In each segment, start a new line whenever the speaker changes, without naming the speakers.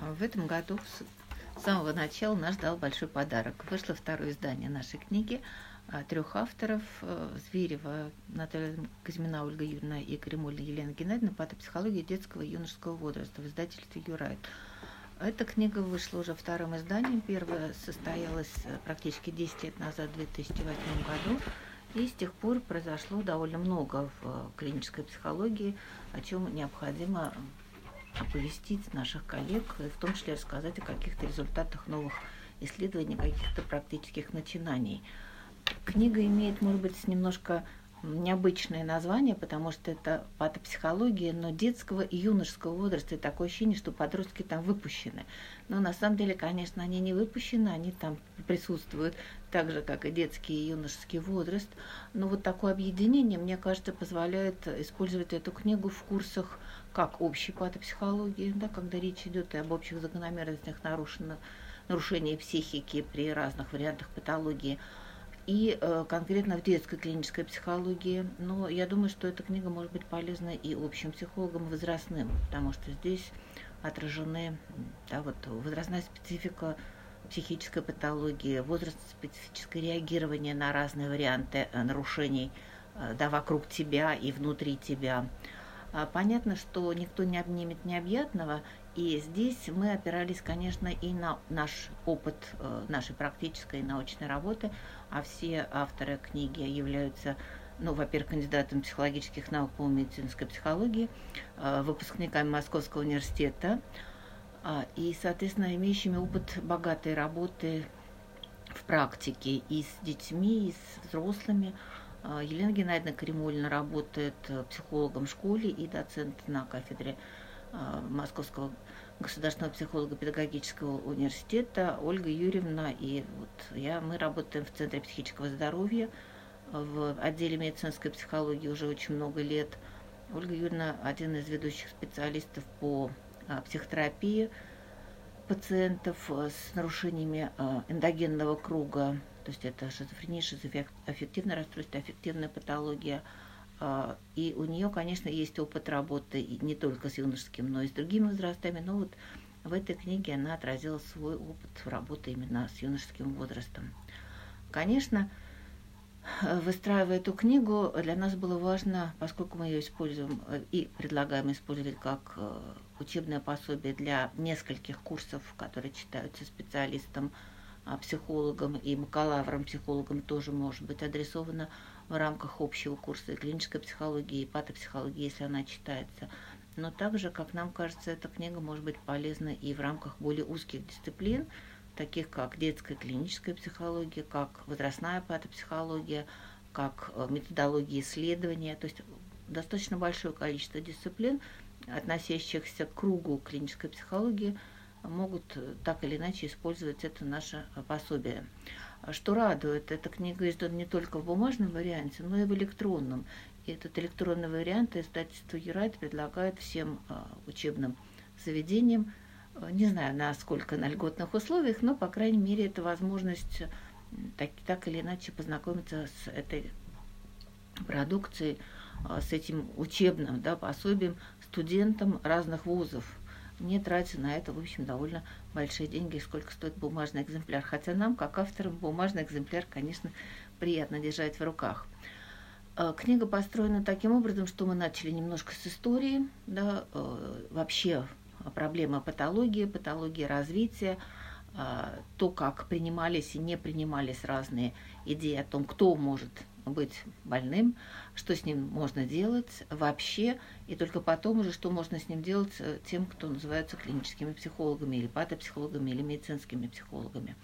В этом году с самого начала нас ждал большой подарок. Вышло второе издание нашей книги а, трех авторов э, Зверева, Наталья Казьмина, Ольга Юрьевна и Кремульна Елена Геннадьевна «Патопсихология детского и юношеского возраста» в издательстве «Юрайт». Эта книга вышла уже вторым изданием. Первое состоялось э, практически 10 лет назад, в 2008 году. И с тех пор произошло довольно много в э, клинической психологии, о чем необходимо оповестить наших коллег, в том числе рассказать о каких-то результатах новых исследований, каких-то практических начинаний. Книга имеет, может быть, немножко необычное название, потому что это патопсихология, но детского и юношеского возраста. И такое ощущение, что подростки там выпущены. Но на самом деле, конечно, они не выпущены, они там присутствуют так же, как и детский и юношеский возраст. Но вот такое объединение, мне кажется, позволяет использовать эту книгу в курсах как общей патопсихологии, да, когда речь идет и об общих закономерностях нарушенных, нарушения психики при разных вариантах патологии, и э, конкретно в детской клинической психологии. Но я думаю, что эта книга может быть полезна и общим психологам возрастным, потому что здесь отражены да, вот, возрастная специфика психической патологии, возраст специфическое реагирование на разные варианты э, нарушений э, да, вокруг тебя и внутри тебя. А понятно, что никто не обнимет необъятного, и здесь мы опирались, конечно, и на наш опыт э, нашей практической и научной работы, а все авторы книги являются ну, во-первых, кандидатом психологических наук по медицинской психологии, э, выпускниками Московского университета а, и, соответственно, имеющими опыт богатой работы в практике и с детьми, и с взрослыми. А, Елена Геннадьевна Кремулина работает э, психологом в школе и доцент на кафедре а, Московского государственного психолого-педагогического университета Ольга Юрьевна и вот я, мы работаем в Центре психического здоровья, в отделе медицинской психологии уже очень много лет. Ольга Юрьевна один из ведущих специалистов по а, психотерапии пациентов а, с нарушениями эндогенного круга, то есть это шизофрения, шизоаффективное расстройство, аффективная патология – а, и у нее, конечно, есть опыт работы не только с юношеским, но и с другими возрастами. Но вот в этой книге она отразила свой опыт работы именно с юношеским возрастом. Конечно, выстраивая эту книгу, для нас было важно, поскольку мы ее используем э, и предлагаем использовать как э, учебное пособие для нескольких курсов, которые читаются специалистам, психологам и бакалаврам-психологам тоже может быть адресовано в рамках общего курса клинической психологии и патопсихологии, если она читается. Но также, как нам кажется, эта книга может быть полезна и в рамках более узких дисциплин, таких как детская клиническая психология, как возрастная патопсихология, как э, методология исследования, то есть достаточно большое количество дисциплин, относящихся к кругу клинической психологии, могут э, так или иначе использовать это наше пособие. А что радует, эта книга издана не только в бумажном варианте, но и в электронном. И этот электронный вариант издательство Юрайт предлагает всем а, учебным заведениям, не знаю, насколько на льготных условиях, но, по крайней мере, это возможность так, так или иначе познакомиться с этой продукцией, с этим учебным да, пособием студентам разных вузов не тратя на это, в общем, довольно большие деньги, сколько стоит бумажный экземпляр. Хотя нам, как авторам, бумажный экземпляр, конечно, приятно держать в руках. Э, книга построена таким образом, что мы начали немножко с истории, да, э, вообще проблема патологии, патологии развития, э, то, как принимались и не принимались разные идеи о том, кто может быть больным, что с ним можно делать вообще, и только потом уже, что можно с ним делать э, тем, кто называется клиническими психологами или патопсихологами или медицинскими психологами.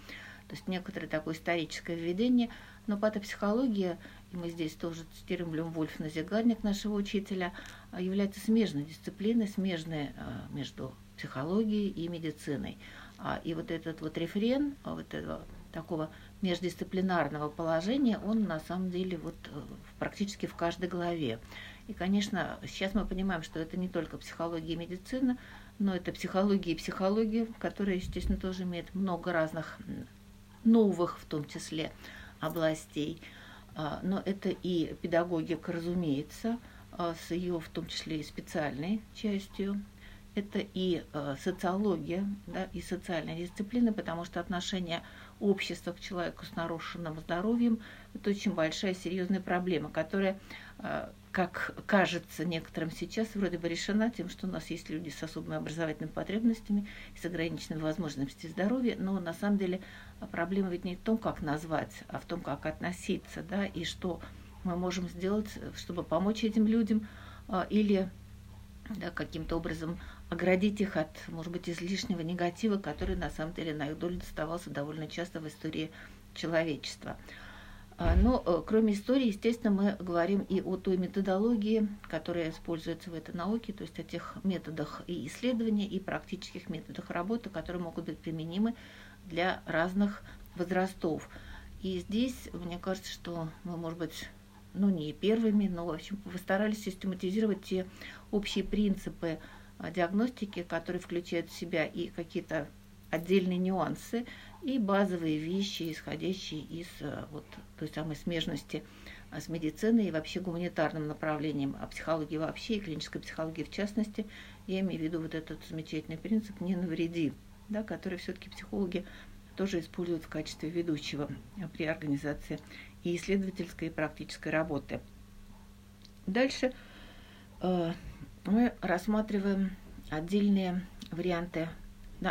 То есть некоторое такое историческое введение, но патопсихология, и мы здесь тоже цитируем Лем Вольф Назигарник нашего учителя, э, является смежной дисциплиной, смежной э, между психологией и медициной. А, и вот этот вот рефрен, вот этого такого междисциплинарного положения, он на самом деле вот э, практически в каждой главе. И, конечно, сейчас мы понимаем, что это не только психология и медицина, но это психология и психология, которая, естественно, тоже имеет много разных новых, в том числе, областей. А, но это и педагогика, разумеется, а, с ее, в том числе, и специальной частью, это и э, социология, да, и социальная дисциплина, потому что отношение общества к человеку с нарушенным здоровьем – это очень большая серьезная проблема, которая, э, как кажется некоторым сейчас, вроде бы решена тем, что у нас есть люди с особыми образовательными потребностями и с ограниченными возможностями здоровья, но на самом деле проблема ведь не в том, как назвать, а в том, как относиться, да, и что мы можем сделать, чтобы помочь этим людям, э, или да, каким-то образом оградить их от, может быть, излишнего негатива, который на самом деле на их долю доставался довольно часто в истории человечества. А, но э, кроме истории, естественно, мы говорим и о той методологии, которая используется в этой науке, то есть о тех методах и исследования, и практических методах работы, которые могут быть применимы для разных возрастов. И здесь, мне кажется, что мы, может быть, ну не первыми, но, в общем, постарались систематизировать те общие принципы диагностики, которые включают в себя и какие-то отдельные нюансы, и базовые вещи, исходящие из а, вот, той самой смежности а, с медициной и вообще гуманитарным направлением, а психологии вообще и клинической психологии в частности. Я имею в виду вот этот замечательный принцип «не навреди», да, который все-таки психологи тоже используют в качестве ведущего при организации и исследовательской и практической работы. Дальше мы рассматриваем отдельные варианты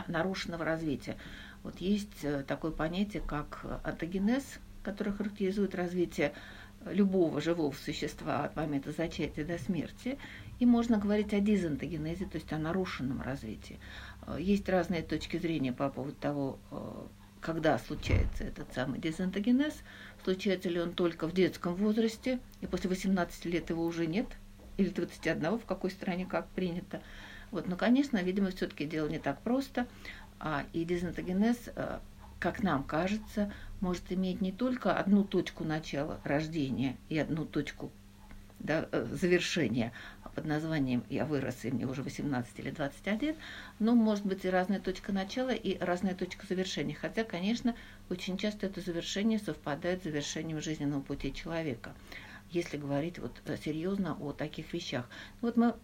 нарушенного развития. Вот есть э, такое понятие, как антогенез, которое характеризует развитие любого живого существа от момента зачатия до смерти. И можно говорить о дизантогенезе, то есть о нарушенном развитии. Э, есть разные точки зрения по поводу того, э, когда случается этот самый дизантогенез. Случается ли он только в детском возрасте, и после 18 лет его уже нет – или 21, в какой стране как принято. Вот, но, конечно, видимо, все-таки дело не так просто. А, и дезинтогенез, э, как нам кажется, может иметь не только одну точку начала рождения и одну точку да, э, завершения под названием «Я вырос, и мне уже 18 или 21», но может быть и разная точка начала, и разная точка завершения. Хотя, конечно, очень часто это завершение совпадает с завершением жизненного пути человека если говорить вот э, серьезно о таких вещах. Вот мы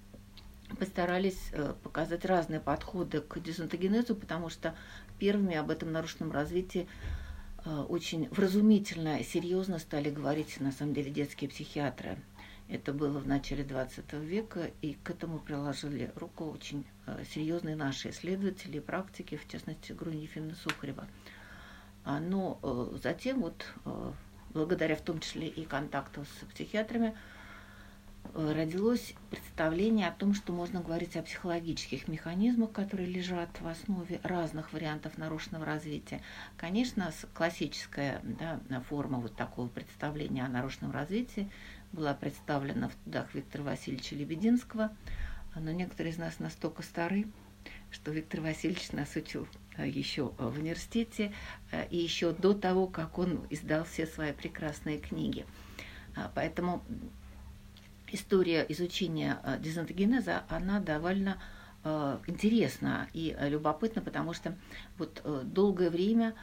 постарались э, показать разные подходы к дезонтогенезу, потому что первыми об этом нарушенном развитии э, очень вразумительно, серьезно стали говорить, на самом деле, детские психиатры. Это было в начале 20 века, и к этому приложили руку очень серьезные наши исследователи практики, в частности, Грунифин и Сухарева. А, но затем вот благодаря в том числе и контакту с психиатрами, э, родилось представление о том, что можно говорить о психологических механизмах, которые лежат в основе разных вариантов нарушенного развития. Конечно, классическая да, форма вот такого представления о нарушенном развитии была представлена в трудах Виктора Васильевича Лебединского, но некоторые из нас настолько стары, что Виктор Васильевич нас учил еще в университете э, и еще до того, как он издал все свои прекрасные книги. А, поэтому история изучения э, дезонтогенеза, она довольно интересна и любопытна, потому что вот долгое время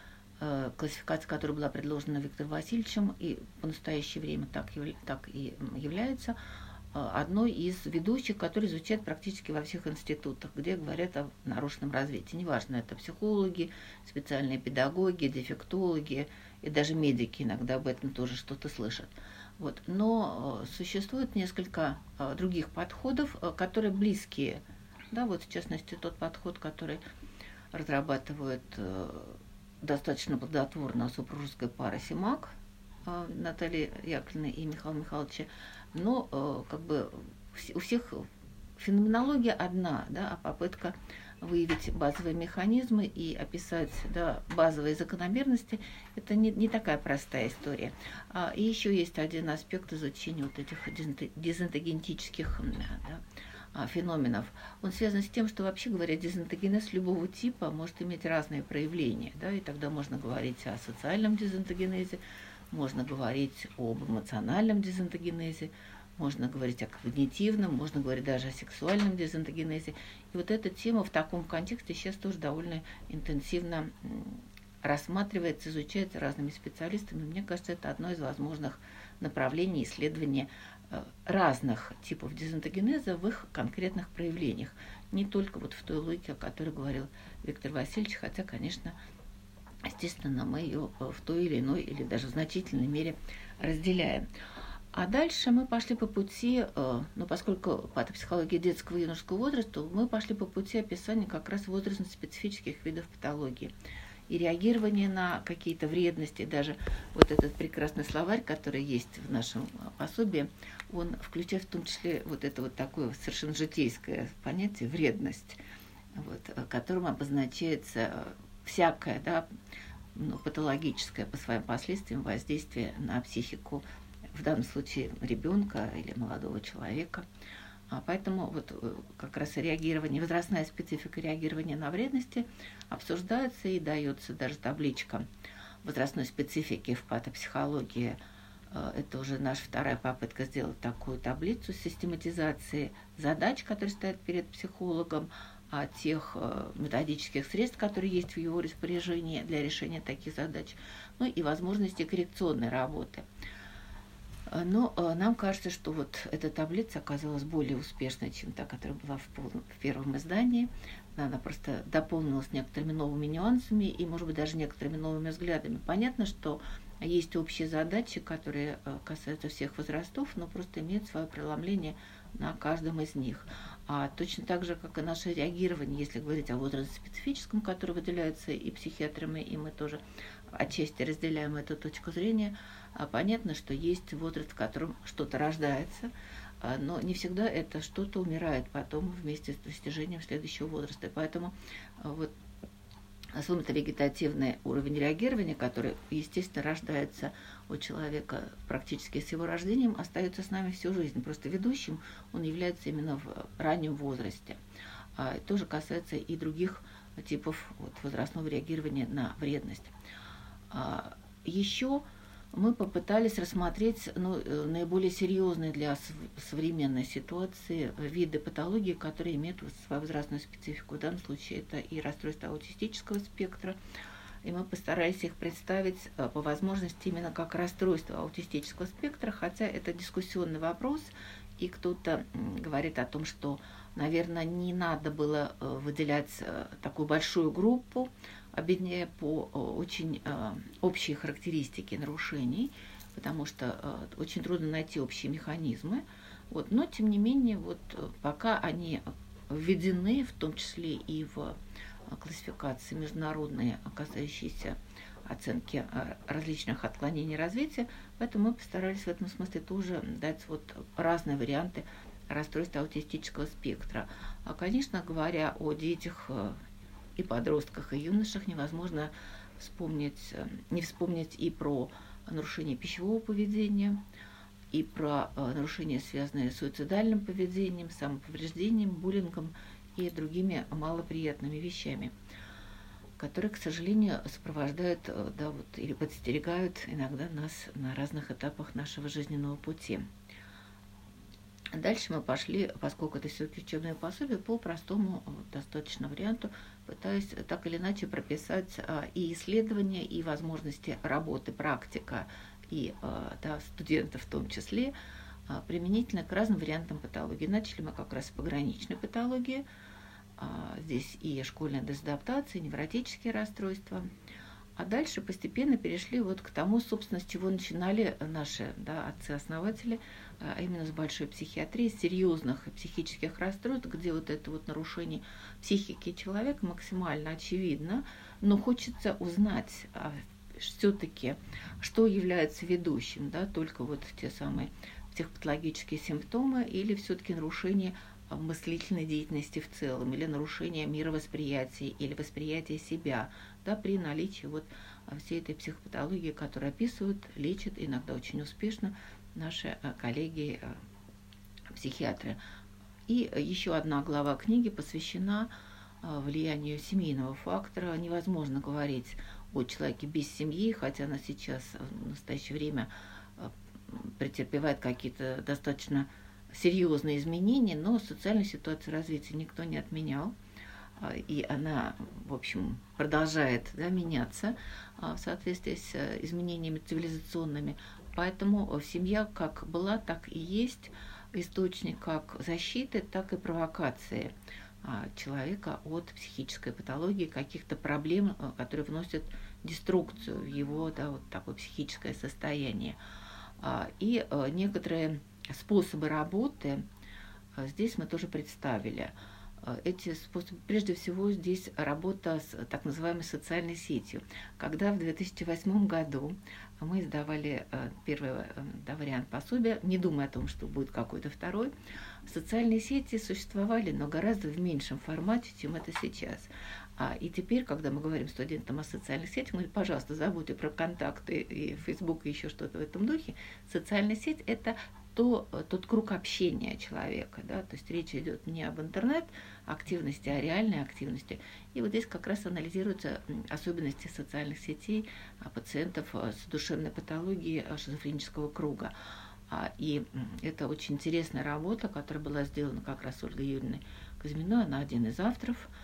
классификация, которая была предложена Виктором Васильевичем, и по настоящее время так, так и является, Э, одной из ведущих, которая изучает практически во всех институтах, где говорят о нарушенном развитии. Неважно, это психологи, специальные педагоги, дефектологи и даже медики иногда об этом тоже что-то слышат. Вот. Но э, существует несколько э, других подходов, которые близкие. Да, вот в частности тот подход, который разрабатывает достаточно плодотворно супружеская пара Симак, Наталья Яковлевна и Михаила Михайловича, но э, как бы у всех феноменология одна, да, а попытка выявить базовые механизмы и описать да, базовые закономерности, это не, не такая простая история. А, и еще есть один аспект изучения вот этих дезинтегентических да, а, феноменов. Он связан с тем, что вообще говоря, дезинтогенез любого типа может иметь разные проявления, да, и тогда можно говорить о социальном дезинтогенезе, можно говорить об эмоциональном дезинтогенезе, можно говорить о когнитивном, можно говорить даже о сексуальном дезинтогенезе. И вот эта тема в таком контексте сейчас тоже довольно интенсивно рассматривается, изучается разными специалистами. Мне кажется, это одно из возможных направлений исследования разных типов дезонтогенеза в их конкретных проявлениях. Не только вот в той логике, о которой говорил Виктор Васильевич, хотя, конечно, естественно, мы ее в той или иной или даже в значительной мере разделяем. А дальше мы пошли по пути, э, ну, поскольку патопсихология детского и юношеского возраста, мы пошли по пути описания как раз возрастно-специфических видов патологии и реагирование на какие-то вредности, даже вот этот прекрасный словарь, который есть в нашем пособии, он включает в том числе вот это вот такое совершенно житейское понятие вредность, вот, которым обозначается всякое, да, ну, патологическое по своим последствиям воздействие на психику в данном случае ребенка или молодого человека. А поэтому вот э, как раз реагирование, возрастная специфика реагирования на вредности обсуждается и дается даже табличка возрастной специфики в патопсихологии. Э, это уже наша вторая попытка сделать такую таблицу систематизации задач, которые стоят перед психологом, тех э, методических средств, которые есть в его распоряжении для решения таких задач, ну и возможности коррекционной работы. Э, но э, нам кажется, что вот эта таблица оказалась более успешной, чем та, которая была в, полном, в первом издании. Она просто дополнилась некоторыми новыми нюансами и, может быть, даже некоторыми новыми взглядами. Понятно, что есть общие задачи, которые касаются всех возрастов, но просто имеют свое преломление на каждом из них. А точно так же, как и наше реагирование, если говорить о возрасте специфическом, который выделяется и психиатрами, и мы тоже отчасти разделяем эту точку зрения, а понятно, что есть возраст, в котором что-то рождается, а, но не всегда это что-то умирает потом вместе с достижением следующего возраста. поэтому а, вот особенно вегетативный уровень реагирования, который, естественно, рождается у человека практически с его рождением, остается с нами всю жизнь. Просто ведущим он является именно в раннем возрасте. А, тоже касается и других типов вот, возрастного реагирования на вредность. А, еще мы попытались рассмотреть ну, э, наиболее серьезные для современной ситуации виды патологии, которые имеют свою возрастную специфику. В данном случае это и расстройство аутистического спектра, и мы постарались их представить э, по возможности именно как расстройство аутистического спектра, хотя это дискуссионный вопрос, и кто-то говорит о том, что, наверное, не надо было э, выделять такую большую группу, объединяя по э, очень э, общие характеристики нарушений, потому что э, очень трудно найти общие механизмы. Вот, но, тем не менее, вот, пока они введены, в том числе и в классификации международные, касающиеся оценки различных отклонений развития, поэтому мы постарались в этом смысле тоже дать вот разные варианты расстройства аутистического спектра. А, конечно, говоря о детях и подростках, и юношах невозможно вспомнить, э, не вспомнить и про нарушение пищевого поведения, и про э, нарушения, связанные с суицидальным поведением, самоповреждением, буллингом и другими малоприятными вещами, которые, к сожалению, сопровождают э, да, вот, или подстерегают иногда нас на разных этапах нашего жизненного пути. Дальше мы пошли, поскольку это все-таки учебное пособие, по простому достаточно варианту, пытаясь так или иначе прописать а, и исследования, и возможности работы, практика, и а, да, студентов в том числе, а, применительно к разным вариантам патологии. Начали мы как раз с пограничной патологии, здесь и школьная дезадаптация, и невротические расстройства – а дальше постепенно перешли вот к тому, собственно, с чего начинали наши да, отцы-основатели, а именно с большой психиатрии, серьезных психических расстройств, где вот это вот нарушение психики человека максимально очевидно, но хочется узнать а, все-таки, что является ведущим, да, только вот те самые психопатологические симптомы или все-таки нарушение мыслительной деятельности в целом, или нарушение мировосприятия, или восприятия себя, да, при наличии вот а, всей этой психопатологии, которую описывают, лечат иногда очень успешно наши а, коллеги а. И еще одна глава книги посвящена влиянию семейного фактора. Невозможно говорить о человеке без семьи, хотя она сейчас в настоящее время претерпевает какие-то достаточно серьезные изменения, но социальную ситуацию развития никто не отменял. А, и она, в общем, продолжает да, меняться а, в соответствии с э, изменениями цивилизационными. Поэтому семья как была, так и есть источник как защиты, так и провокации а, человека от психической патологии, каких-то проблем, а, которые вносят деструкцию в его да, вот такое психическое состояние. И некоторые способы работы здесь мы тоже представили. Эти способы, прежде всего, здесь работа с так называемой социальной сетью. Когда в 2008 году мы издавали э, первый э, да, вариант пособия, не думая о том, что будет какой-то второй. Социальные сети существовали, но гораздо в меньшем формате, чем это сейчас. А, и теперь, когда мы говорим студентам о социальных сетях, мы, пожалуйста, забудьте про контакты и Facebook и еще что-то в этом духе. Социальная сеть – это то, э, тот круг общения человека. Да? То есть речь идет не об интернет-активности, а реальной активности. И вот здесь как раз анализируются особенности социальных сетей а, пациентов э, с душевной патологией э, шизофренического круга. А, и это очень интересная работа, которая была сделана как раз Ольгой Юрьевной Казьминой, она один из авторов –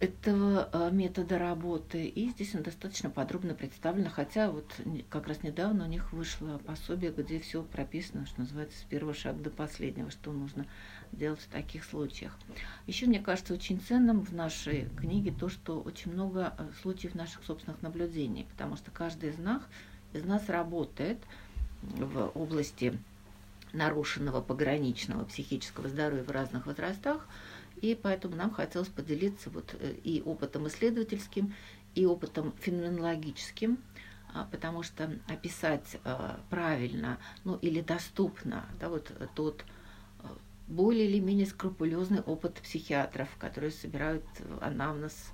этого э, метода работы. И здесь он достаточно подробно представлен, хотя вот как раз недавно у них вышло пособие, где все прописано, что называется, с первого шага до последнего, что нужно делать в таких случаях. Еще мне кажется очень ценным в нашей книге то, что очень много э, случаев наших собственных наблюдений, потому что каждый из из нас работает в области нарушенного пограничного психического здоровья в разных возрастах – и поэтому нам хотелось поделиться вот э, и опытом исследовательским, и опытом феноменологическим, а, потому что описать э, правильно, ну или доступно, да, вот тот э, более или менее скрупулезный опыт психиатров, которые собирают анамнез,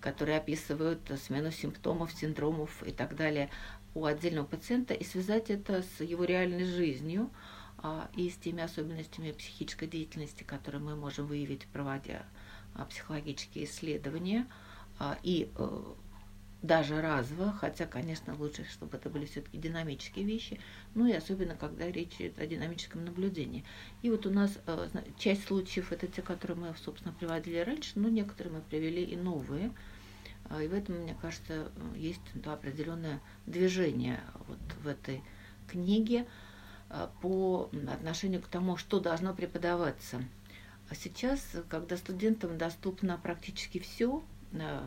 которые описывают смену симптомов, синдромов и так далее у отдельного пациента, и связать это с его реальной жизнью – а, и с теми особенностями психической деятельности, которые мы можем выявить, проводя а, психологические исследования. А, и э, даже разово, хотя, конечно, лучше, чтобы это были все-таки динамические вещи, ну и особенно, когда речь идет о динамическом наблюдении. И вот у нас э, часть случаев это те, которые мы, собственно, приводили раньше, но некоторые мы привели и новые. И в этом, мне кажется, есть да, определенное движение вот в этой книге. Э, по отношению к тому, что должно преподаваться. А сейчас, когда студентам доступно практически все э,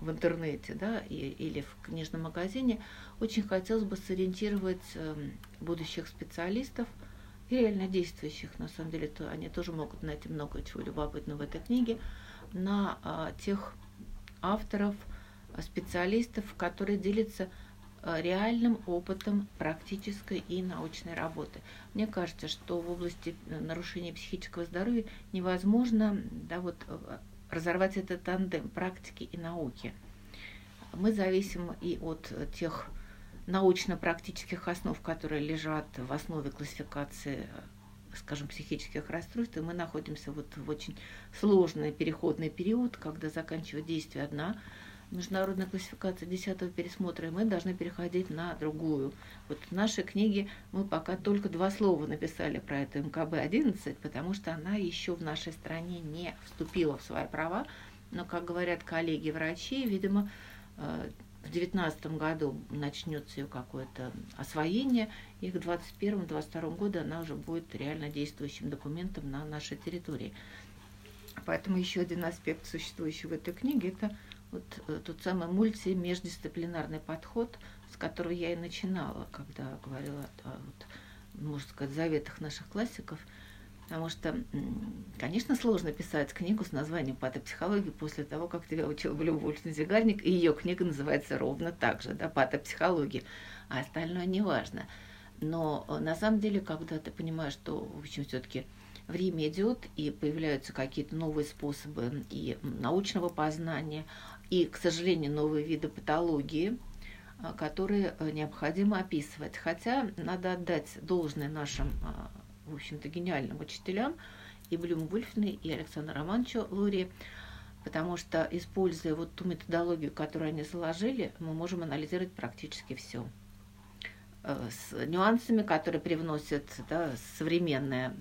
в интернете да, или в книжном магазине, очень хотелось бы сориентировать э, будущих специалистов и реально действующих, на самом деле, то они тоже могут найти много чего любопытного в этой книге, на тех авторов, специалистов, которые делятся реальным опытом практической и научной работы. Мне кажется, что в области э, нарушения психического здоровья невозможно да, вот, э, разорвать этот тандем практики и науки. Мы зависим и от тех научно-практических основ, которые лежат в основе классификации скажем, психических расстройств, и мы находимся вот в очень сложный переходный период, когда заканчивает действие одна международная классификация десятого пересмотра, и мы должны переходить на другую. Вот в нашей книге мы пока только два слова написали про это МКБ-11, потому что она еще в нашей стране не вступила в свои права, но, как говорят коллеги-врачи, видимо, э, в 2019 году начнется ее какое-то освоение, и к 2021-2022 году она уже будет реально действующим документом на нашей территории. Поэтому еще один аспект, существующий в этой книге, это вот э, тот самый мультимеждисциплинарный подход, с которого я и начинала, когда говорила о, вот, можно сказать, заветах наших классиков. Потому что, конечно, сложно писать книгу с названием «Патопсихология» после того, как тебя учил Блюм Вольфен-Зигарник, и ее книга называется ровно так же, да, «Патопсихология», а остальное не важно. Но э, на самом деле, когда ты понимаешь, что, в общем, все-таки время идет, и появляются какие-то новые способы и научного познания, и, к сожалению, новые виды патологии, а, которые э, необходимо описывать. Хотя надо отдать должное нашим, а, в общем-то, гениальным учителям и Блюм Вульфны, и Александру Романовичу Лури, потому что, используя вот ту методологию, которую они заложили, мы можем анализировать практически все э, с нюансами, которые привносят да, современная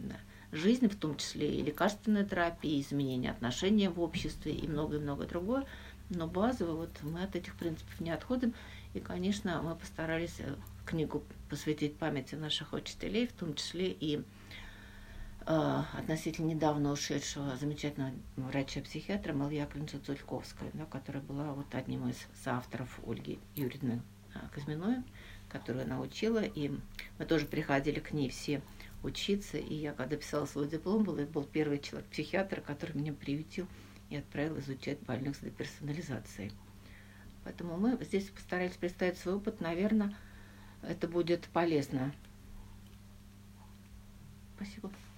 жизнь, в том числе и лекарственная терапия, изменение отношений в обществе и многое-многое другое. Но базово вот мы от этих принципов не отходим. И, конечно, мы постарались э, книгу посвятить памяти наших учителей, в том числе и э, относительно недавно ушедшего замечательного врача-психиатра Малы Яковлевича Цульковской, да, которая была вот одним из соавторов Ольги Юрьевны э, Казьминой, которую она учила. И мы тоже приходили к ней все учиться. И я, когда писала свой диплом, был, это был первый человек-психиатр, который меня приютил и отправил изучать больных с деперсонализацией. Поэтому мы здесь постарались представить свой опыт. Наверное, это будет полезно. Спасибо.